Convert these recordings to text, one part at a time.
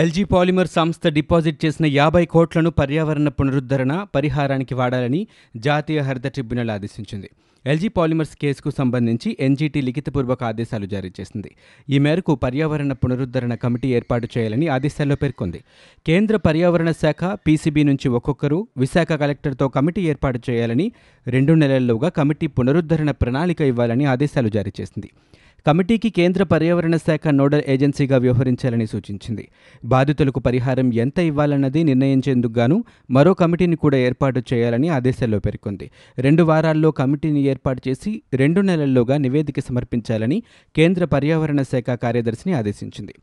LG Polymer సంస్థ deposit చేసిన యాభై కోట్లను పర్యావరణ పునరుద్ధరణ పరిహారానికి వాడాలని జాతీయ హరిత ట్రిబ్యునల్ ఆదేశించింది. ఎల్జీ పాలిమర్స్ కేసుకు సంబంధించి ఎన్జీటీ లిఖితపూర్వక ఆదేశాలు జారీ చేసింది. ఈ మేరకు పర్యావరణ పునరుద్ధరణ కమిటీ ఏర్పాటు చేయాలని ఆదేశాల్లో పేర్కొంది. కేంద్ర పర్యావరణ శాఖ పీసీబీ నుంచి ఒక్కొక్కరు విశాఖ కలెక్టర్తో కమిటీ ఏర్పాటు చేయాలని రెండు నెలల్లోగా కమిటీ పునరుద్ధరణ ప్రణాళిక ఇవ్వాలని ఆదేశాలు జారీ చేసింది. కమిటీకి కేంద్ర పర్యావరణ శాఖ నోడల్ ఏజెన్సీగా వ్యవహరించాలని సూచించింది. బాధితులకు పరిహారం ఎంత ఇవ్వాలన్నది నిర్ణయించేందుకు గాను మరో కమిటీని కూడా ఏర్పాటు చేయాలని ఆదేశాల్లో పేర్కొంది. రెండు వారాల్లో కమిటీని ఏర్పాటు చేసి రెండు నెలల్లోగా నివేదిక సమర్పించాలని కేంద్ర పర్యావరణ శాఖ కార్యదర్శిని ఆదేశించింది.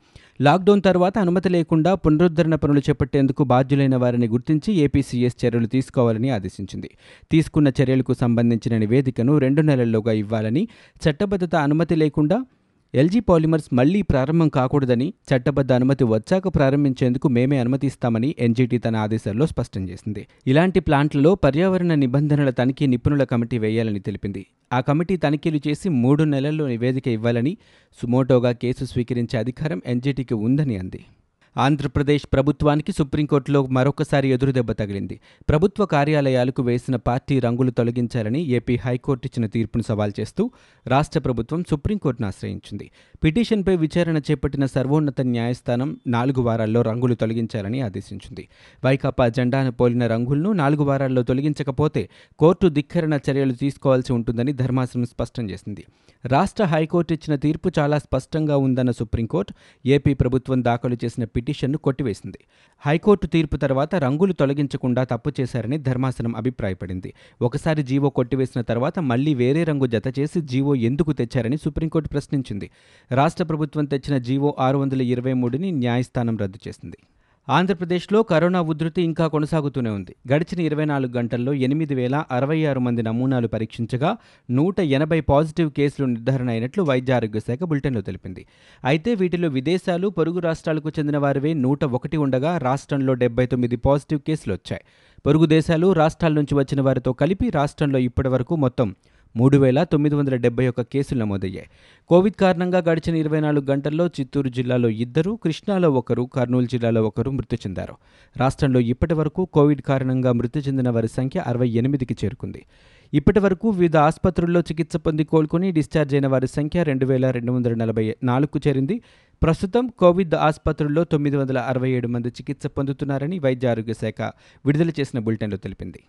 లాక్డౌన్ తర్వాత అనుమతి లేకుండా పునరుద్ధరణ పనులు చేపట్టేందుకు బాధ్యులైన వారిని గుర్తించి ఏపీసీఎస్ చర్యలు తీసుకోవాలని ఆదేశించింది. తీసుకున్న చర్యలకు సంబంధించిన నివేదికను రెండు నెలల్లోగా ఇవ్వాలని చట్టబద్ధత అనుమతి లేకుండా ఎల్జీ పాలిమర్స్ మళ్ళీ ప్రారంభం కాకూడదని చట్టబద్ధ అనుమతి వచ్చాక ప్రారంభించేందుకు మేమే అనుమతిస్తామని ఎన్జీటీ తన ఆదేశాల్లో స్పష్టం చేసింది. ఇలాంటి ప్లాంట్లలో పర్యావరణ నిబంధనల తనిఖీ నిపుణుల కమిటీ వేయాలని తెలిపింది. ఆ కమిటీ తనిఖీలు చేసి మూడు నెలల్లో నివేదిక ఇవ్వాలని సుమోటోగా కేసు స్వీకరించే అధికారం ఎన్జీటీకి ఉందని అంది. ఆంధ్రప్రదేశ్ ప్రభుత్వానికి సుప్రీంకోర్టులో మరొకసారి ఎదురుదెబ్బ తగిలింది. ప్రభుత్వ కార్యాలయాలకు వేసిన పార్టీ రంగులు తొలగించాలని ఏపీ హైకోర్టు ఇచ్చిన తీర్పును సవాల్ చేస్తూ రాష్ట్ర ప్రభుత్వం సుప్రీంకోర్టును ఆశ్రయించింది. పిటిషన్పై విచారణ చేపట్టిన సర్వోన్నత న్యాయస్థానం నాలుగు వారాల్లో రంగులు తొలగించాలని ఆదేశించింది. వైకాపా జెండాను పోలిన రంగులను నాలుగు వారాల్లో తొలగించకపోతే కోర్టు ధిక్కరణ చర్యలు తీసుకోవాల్సి ఉంటుందని ధర్మాసనం స్పష్టం చేసింది. రాష్ట్ర హైకోర్టు ఇచ్చిన తీర్పు చాలా స్పష్టంగా ఉందన్న సుప్రీంకోర్టు ఏపీ ప్రభుత్వం దాఖలు చేసిన పిటిషన్ను కొట్టివేసింది. హైకోర్టు తీర్పు తర్వాత రంగులు తొలగించకుండా తప్పు చేశారని ధర్మాసనం అభిప్రాయపడింది. ఒకసారి జీవో కొట్టివేసిన తర్వాత మళ్ళీ వేరే రంగు జత చేసి జీవో ఎందుకు తెచ్చారని సుప్రీంకోర్టు ప్రశ్నించింది. రాష్ట్ర ప్రభుత్వం తెచ్చిన జీవో ఆరు వందల ఇరవై మూడుని న్యాయస్థానం రద్దు చేసింది. ఆంధ్రప్రదేశ్లో కరోనా ఉధృతి ఇంకా కొనసాగుతూనే ఉంది. గడిచిన ఇరవై నాలుగు గంటల్లో ఎనిమిది వేల అరవై ఆరు మంది నమూనాలు పరీక్షించగా నూట ఎనభై పాజిటివ్ కేసులు నిర్ధారణ అయినట్లు వైద్య ఆరోగ్య శాఖ బులెటిన్లో తెలిపింది. అయితే వీటిలో విదేశాలు పొరుగు రాష్ట్రాలకు చెందిన వారివే నూట ఒకటి ఉండగా రాష్ట్రంలో డెబ్బై తొమ్మిది పాజిటివ్ కేసులు వచ్చాయి. పొరుగు దేశాలు రాష్ట్రాల నుంచి వచ్చిన వారితో కలిపి రాష్ట్రంలో ఇప్పటివరకు మొత్తం మూడు వేల తొమ్మిది వందల డెబ్బై ఒక్క కేసులు నమోదయ్యాయి. కోవిడ్ కారణంగా గడిచిన ఇరవై నాలుగు గంటల్లో చిత్తూరు జిల్లాలో ఇద్దరు కృష్ణాలో ఒకరు కర్నూలు జిల్లాలో ఒకరు మృతి చెందారు. రాష్ట్రంలో ఇప్పటి వరకు కోవిడ్ కారణంగా మృతి చెందిన వారి సంఖ్య అరవై ఎనిమిదికి చేరుకుంది. ఇప్పటి వరకు వివిధ ఆసుపత్రుల్లో చికిత్స పొంది కోలుకొని డిశ్చార్జ్ అయిన వారి సంఖ్య రెండు వేల రెండు వందల నలభై నాలుగుకు చేరింది. ప్రస్తుతం కోవిడ్ ఆసుపత్రుల్లో తొమ్మిది వందల అరవై ఏడు మంది చికిత్స పొందుతున్నారని వైద్య ఆరోగ్య శాఖ విడుదల చేసిన బులెటిన్లో తెలిపింది.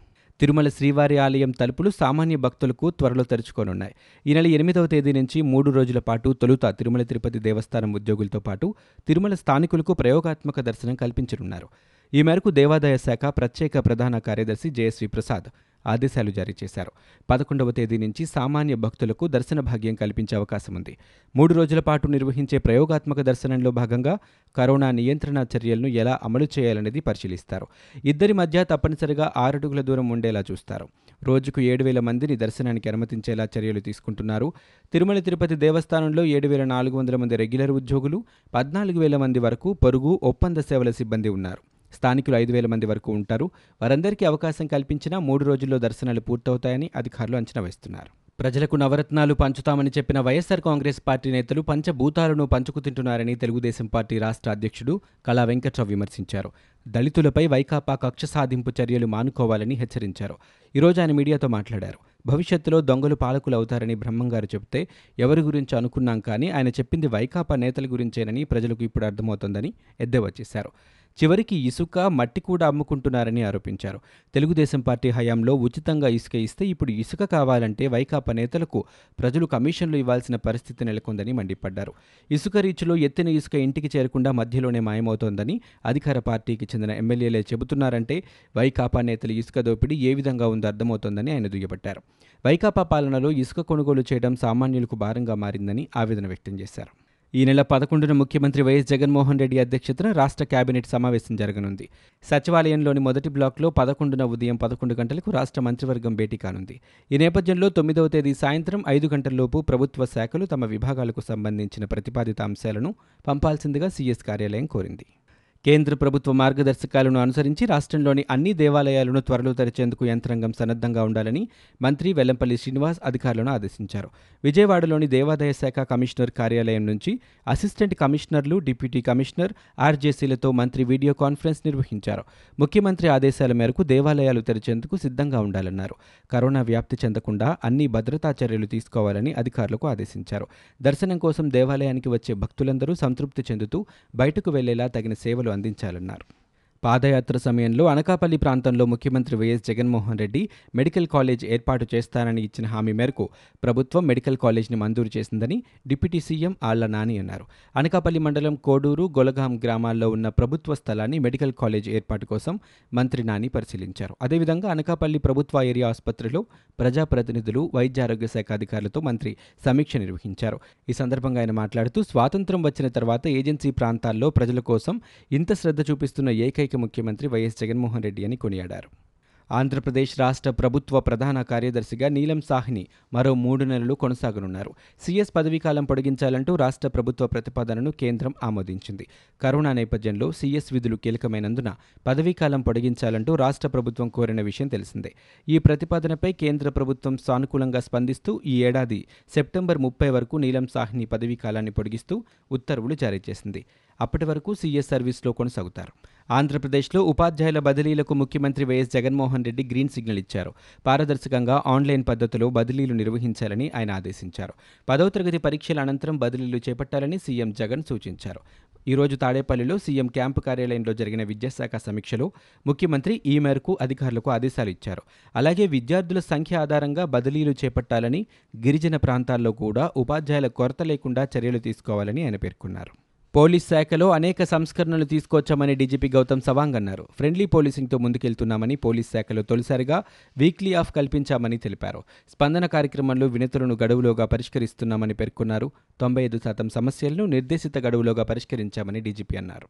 తిరుమల శ్రీవారి ఆలయం తలుపులు సామాన్య భక్తులకు త్వరలో తెరుచుకోనున్నాయి. ఈ నెల ఎనిమిదవ తేదీ నుంచి మూడు రోజుల పాటు తొలుత తిరుమల తిరుపతి దేవస్థానం ఉద్యోగులతో పాటు తిరుమల స్థానికులకు ప్రయోగాత్మక దర్శనం కల్పించనున్నారు. ఈ మేరకు దేవాదాయ శాఖ ప్రత్యేక ప్రధాన కార్యదర్శి జయశ్రీ ప్రసాద్ ఆదేశాలు జారీ చేశారు. పదకొండవ తేదీ నుంచి సామాన్య భక్తులకు దర్శన భాగ్యం కల్పించే అవకాశం ఉంది. మూడు రోజుల పాటు నిర్వహించే ప్రయోగాత్మక దర్శనంలో భాగంగా కరోనా నియంత్రణ చర్యలను ఎలా అమలు చేయాలనేది పరిశీలిస్తారు. ఇద్దరి మధ్య తప్పనిసరిగా ఆరడుగుల దూరం ఉండేలా చూస్తారు. రోజుకు ఏడు వేల మందిని దర్శనానికి అనుమతించేలా చర్యలు తీసుకుంటున్నారు. తిరుమల తిరుపతి దేవస్థానంలో ఏడు వేల నాలుగు వందల మంది రెగ్యులర్ ఉద్యోగులు పద్నాలుగు వేల మంది వరకు పొరుగు ఒప్పంద సేవల సిబ్బంది ఉన్నారు. స్థానికులు ఐదు వేల మంది వరకు ఉంటారు. వారందరికీ అవకాశం కల్పించినా మూడు రోజుల్లో దర్శనాలు పూర్తవుతాయని అధికారులు అంచనా వేస్తున్నారు. ప్రజలకు నవరత్నాలు పంచుతామని చెప్పిన వైఎస్సార్ కాంగ్రెస్ పార్టీ నేతలు పంచభూతాలను పంచుకు తింటున్నారని తెలుగుదేశం పార్టీ రాష్ట్ర అధ్యక్షుడు కళా వెంకట్రావు విమర్శించారు. దళితులపై వైకాపా కక్ష సాధింపు చర్యలు మానుకోవాలని హెచ్చరించారు. ఈరోజు ఆయన మీడియాతో మాట్లాడారు. భవిష్యత్తులో దొంగలు పాలకులు అవుతారని బ్రహ్మంగారు చెబితే ఎవరి గురించి అనుకున్నాం కానీ ఆయన చెప్పింది వైకాపా నేతల గురించేనని ప్రజలకు ఇప్పుడు అర్థమవుతోందని ఎద్దేవా చేశారు. చివరికి ఇసుక మట్టి కూడా అమ్ముకుంటున్నారని ఆరోపించారు. తెలుగుదేశం పార్టీ హయాంలో ఉచితంగా ఇసుక ఇస్తే ఇప్పుడు ఇసుక కావాలంటే వైకాపా నేతలకు ప్రజలు కమిషన్లు ఇవ్వాల్సిన పరిస్థితి నెలకొందని మండిపడ్డారు. ఇసుక రీచ్లో ఎత్తిన ఇసుక ఇంటికి చేరకుండా మధ్యలోనే మాయమవుతోందని అధికార పార్టీకి చెందిన ఎమ్మెల్యేలే చెబుతున్నారంటే వైకాపా నేతలు ఇసుక దోపిడీ ఏ విధంగా ఉందో అర్థమవుతోందని ఆయన దుయ్యబట్టారు. వైకాపా పాలనలో ఇసుక కొనుగోలు చేయడం సామాన్యులకు భారంగా మారిందని ఆవేదన వ్యక్తం చేశారు. ఈ నెల పదకొండున ముఖ్యమంత్రి వైఎస్ జగన్మోహన్ రెడ్డి అధ్యక్షతన రాష్ట్ర కేబినెట్ సమావేశం జరగనుంది. సచివాలయంలోని మొదటి బ్లాక్లో పదకొండున ఉదయం పదకొండు గంటలకు రాష్ట్ర మంత్రివర్గం భేటీ కానుంది. ఈ నేపథ్యంలో తొమ్మిదవ తేదీ సాయంత్రం ఐదు గంటల్లోపు ప్రభుత్వ శాఖలు తమ విభాగాలకు సంబంధించిన ప్రతిపాదిత అంశాలను పంపాల్సిందిగా సీఎస్ కార్యాలయం కోరింది. కేంద్ర ప్రభుత్వ మార్గదర్శకాలను అనుసరించి రాష్ట్రంలోని అన్ని దేవాలయాలను త్వరలో తెరిచేందుకు యంత్రాంగం సన్నద్ధంగా ఉండాలని మంత్రి వెల్లంపల్లి శ్రీనివాస్ అధికారులను ఆదేశించారు. విజయవాడలోని దేవాదాయ శాఖ కమిషనర్ కార్యాలయం నుంచి అసిస్టెంట్ కమిషనర్లు డిప్యూటీ కమిషనర్ ఆర్జేసీలతో మంత్రి వీడియో కాన్ఫరెన్స్ నిర్వహించారు. ముఖ్యమంత్రి ఆదేశాల మేరకు దేవాలయాలు తెరిచేందుకు సిద్ధంగా ఉండాలన్నారు. కరోనా వ్యాప్తి చెందకుండా అన్ని భద్రతా చర్యలు తీసుకోవాలని అధికారులకు ఆదేశించారు. దర్శనం కోసం దేవాలయానికి వచ్చే భక్తులందరూ సంతృప్తి చెందుతూ బయటకు వెళ్ళేలా తగిన సేవలు అందించాలన్నారు పాదయాత్ర సమయంలో అనకాపల్లి ప్రాంతంలో ముఖ్యమంత్రి YS Jaganmohan Reddy medical college ఏర్పాటు చేస్తానని ఇచ్చిన హామీ మేరకు ప్రభుత్వం మెడికల్ కాలేజ్ని మంజూరు చేసిందని డిప్యూటీ సీఎం ఆళ్ళ నాని అన్నారు. అనకాపల్లి మండలం కోడూరు గొలగాం గ్రామాల్లో ఉన్న ప్రభుత్వ స్థలాన్ని మెడికల్ కాలేజ్ ఏర్పాటు కోసం మంత్రి నాని పరిశీలించారు. అదేవిధంగా అనకాపల్లి ప్రభుత్వ ఏరియా ఆసుపత్రిలో ప్రజాప్రతినిధులు వైద్యారోగ్య శాఖ అధికారులతో మంత్రి సమీక్ష నిర్వహించారు. ఈ సందర్భంగా ఆయన మాట్లాడుతూ స్వాతంత్ర్యం వచ్చిన తర్వాత ఏజెన్సీ ప్రాంతాల్లో ప్రజల కోసం ఇంత శ్రద్ధ చూపిస్తున్న ఏకైక ముఖ్యమంత్రి వైఎస్ జగన్మోహన్ రెడ్డి అని కొనియాడారు. ఆంధ్రప్రదేశ్ రాష్ట్ర ప్రభుత్వ ప్రధాన కార్యదర్శిగా నీలం సాహ్ని మరో మూడు నెలలు కొనసాగనున్నారు. సీఎస్ పదవీకాలం పొడిగించాలంటూ రాష్ట్ర ప్రభుత్వ ప్రతిపాదనను కేంద్రం ఆమోదించింది. కరోనా నేపథ్యంలో సీఎస్ విధులు కీలకమైనందున పదవీకాలం పొడిగించాలంటూ రాష్ట్ర ప్రభుత్వం కోరిన విషయం తెలిసిందే. ఈ ప్రతిపాదనపై కేంద్ర ప్రభుత్వం సానుకూలంగా స్పందిస్తూ ఈ ఏడాది సెప్టెంబర్ ముప్పై వరకు నీలం సాహ్ని పదవీకాలాన్ని పొడిగిస్తూ ఉత్తర్వులు జారీ చేసింది. అప్పటి వరకు సీఎస్ సర్వీస్లో కొనసాగుతారు. ఆంధ్రప్రదేశ్లో ఉపాధ్యాయుల బదిలీలకు ముఖ్యమంత్రి YS Jaganmohan Reddy green signal ఇచ్చారు. పారదర్శకంగా ఆన్లైన్ పద్ధతిలో బదిలీలు నిర్వహించాలని ఆయన ఆదేశించారు. పదవ తరగతి పరీక్షల అనంతరం బదిలీలు చేపట్టాలని సీఎం జగన్ సూచించారు. ఈరోజు తాడేపల్లిలో సీఎం క్యాంపు కార్యాలయంలో జరిగిన విద్యాశాఖ సమీక్షలో ముఖ్యమంత్రి ఈ మేరకు అధికారులకు ఆదేశాలు ఇచ్చారు. అలాగే విద్యార్థుల సంఖ్య ఆధారంగా బదిలీలు చేపట్టాలని గిరిజన ప్రాంతాల్లో కూడా ఉపాధ్యాయుల కొరత లేకుండా చర్యలు తీసుకోవాలని ఆయన పేర్కొన్నారు. పోలీస్ శాఖలో అనేక సంస్కరణలు తీసుకొచ్చామని డీజీపీ గౌతమ్ సవాంగ్ అన్నారు. ఫ్రెండ్లీ పోలీసింగ్తో ముందుకెళ్తున్నామని పోలీస్ శాఖలో తొలిసారిగా వీక్లీ ఆఫ్ కల్పించామని తెలిపారు. స్పందన కార్యక్రమంలో వినతులను గడువులోగా పరిష్కరిస్తున్నామని పేర్కొన్నారు. తొంభై ఐదు శాతం సమస్యలను నిర్దేశిత గడువులోగా పరిష్కరించామని డీజీపీ అన్నారు.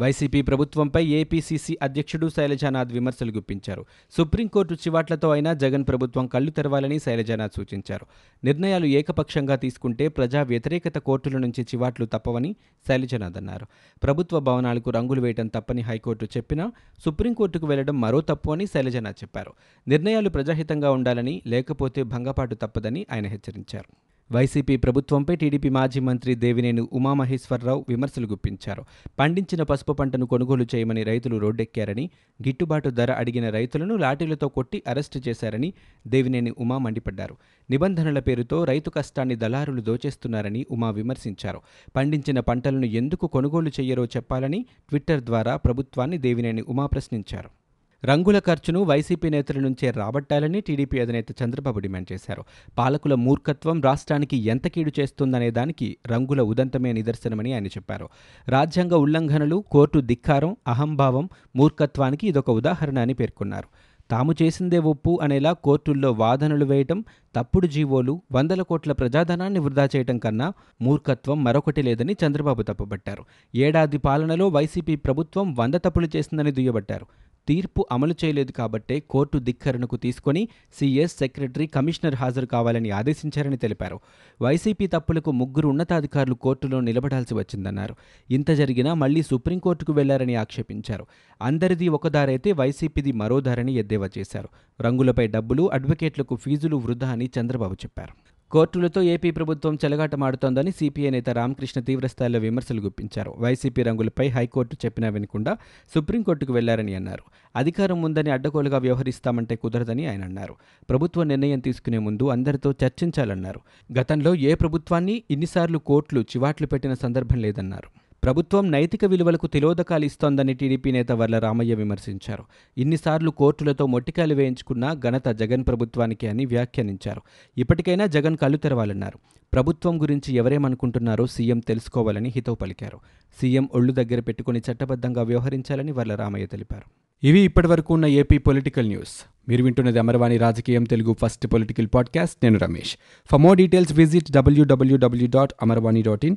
వైసీపీ ప్రభుత్వంపై ఏపీసీసీ అధ్యక్షుడు శైలజానాథ్ విమర్శలు గుప్పించారు. సుప్రీంకోర్టు చివాట్లతో అయినా జగన్ ప్రభుత్వం కళ్ళు తెరవాలని శైలజానాథ్ సూచించారు. నిర్ణయాలు ఏకపక్షంగా తీసుకుంటే ప్రజా వ్యతిరేకత కోర్టుల నుంచి చివాట్లు తప్పవని శైలజానాథ్ అన్నారు. ప్రభుత్వ భవనాలకు రంగులు వేయడం తప్పని హైకోర్టు చెప్పినా సుప్రీంకోర్టుకు వెళ్ళడం మరో తప్పు అని శైలజానాథ్ చెప్పారు. నిర్ణయాలు ప్రజాహితంగా ఉండాలని లేకపోతే భంగపాటు తప్పదని ఆయన హెచ్చరించారు. వైసీపీ ప్రభుత్వంపై టీడీపీ మాజీ మంత్రి దేవినేని ఉమామహేశ్వరరావు విమర్శలు గుప్పించారు. పండించిన పసుపు పంటను కొనుగోలు చేయమని రైతులు రోడ్డెక్కారని గిట్టుబాటు ధర అడిగిన రైతులను లాఠీలతో కొట్టి అరెస్టు చేశారని దేవినేని ఉమా మండిపడ్డారు. నిబంధనల పేరుతో రైతు కష్టాన్ని దళారులు దోచేస్తున్నారని ఉమా విమర్శించారు. పండించిన పంటలను ఎందుకు కొనుగోలు చేయరో చెప్పాలని ట్విట్టర్ ద్వారా ప్రభుత్వాన్ని దేవినేని ఉమా ప్రశ్నించారు. రంగుల ఖర్చును వైసీపీ నేతల నుంచే రాబట్టాలని టీడీపీ అధినేత చంద్రబాబు డిమాండ్ చేశారు. పాలకుల మూర్ఖత్వం రాష్ట్రానికి ఎంత కీడు చేస్తుందనే దానికి రంగుల ఉదంతమే నిదర్శనమని ఆయన చెప్పారు. రాజ్యాంగ ఉల్లంఘనలు కోర్టు ధిక్కారం అహంభావం మూర్ఖత్వానికి ఇదొక ఉదాహరణ అని పేర్కొన్నారు. తాము చేసిందే ఒప్పు అనేలా కోర్టుల్లో వాదనలు వేయటం తప్పుడు జీవోలు వందల కోట్ల ప్రజాధనాన్ని వృధా చేయటం కన్నా మూర్ఖత్వం మరొకటి లేదని చంద్రబాబు తప్పుబట్టారు. ఏడాది పాలనలో వైసీపీ ప్రభుత్వం వంద తప్పులు చేసిందని దుయ్యబట్టారు. తీర్పు అమలు చేయలేదు కాబట్టే కోర్టు ధిక్కరణకు తీసుకొని సీఎస్ సెక్రటరీ కమిషనర్ హాజరు కావాలని ఆదేశించారని తెలిపారు. వైసీపీ తప్పులకు ముగ్గురు ఉన్నతాధికారులు కోర్టులో నిలబడాల్సి వచ్చిందన్నారు. ఇంత జరిగినా మళ్ళీ సుప్రీంకోర్టుకు వెళ్ళారని ఆక్షేపించారు. అందరిది ఒకదారైతే వైసీపీది మరో దారని ఎద్దేవా చేశారు. రంగులపై డబ్బులు అడ్వకేట్లకు ఫీజులు వృధా అని చంద్రబాబు చెప్పారు. కోర్టులతో ఏపీ ప్రభుత్వం చెలగాటమాడుతోందని సిపిఐ నేత రామకృష్ణ తీవ్రస్థాయిలో విమర్శలు గుప్పించారు. వైసీపీ రంగులపై హైకోర్టు చెప్పినా వినకుండా సుప్రీంకోర్టుకు వెళ్ళారని అన్నారు. అధికారం ఉందని అడ్డగోలుగా వ్యవహరిస్తామంటే కుదరదని ఆయన అన్నారు. ప్రభుత్వ నిర్ణయం తీసుకునే ముందు అందరితో చర్చించాలన్నారు. గతంలో ఏ ప్రభుత్వాన్ని ఇన్నిసార్లు కోర్టులు చివాట్లు పెట్టిన సందర్భం లేదన్నారు. ప్రభుత్వం నైతిక విలువలకు తిలోదకాలు ఇస్తోందని టీడీపీ నేత వర్ల రామయ్య విమర్శించారు. ఇన్నిసార్లు కోర్టులతో మొట్టికాయలు వేయించుకున్న ఘనత జగన్ ప్రభుత్వానికి అని వ్యాఖ్యానించారు. ఇప్పటికైనా జగన్ కళ్ళు తెరవాలన్నారు. ప్రభుత్వం గురించి ఎవరేమనుకుంటున్నారో సీఎం తెలుసుకోవాలని హితవు పలికారు. సీఎం ఒళ్ళు దగ్గర పెట్టుకుని చట్టబద్ధంగా వ్యవహరించాలని వర్ల రామయ్య తెలిపారు. ఇవి ఇప్పటివరకు ఉన్న ఏపీ పొలిటికల్ న్యూస్. మీరు వింటున్నది అమర్వాణి రాజకీయం తెలుగు ఫస్ట్ పొలిటికల్ పాడ్కాస్ట్. నేను Ramesh. For more details visit WWW dot Amarvani dot in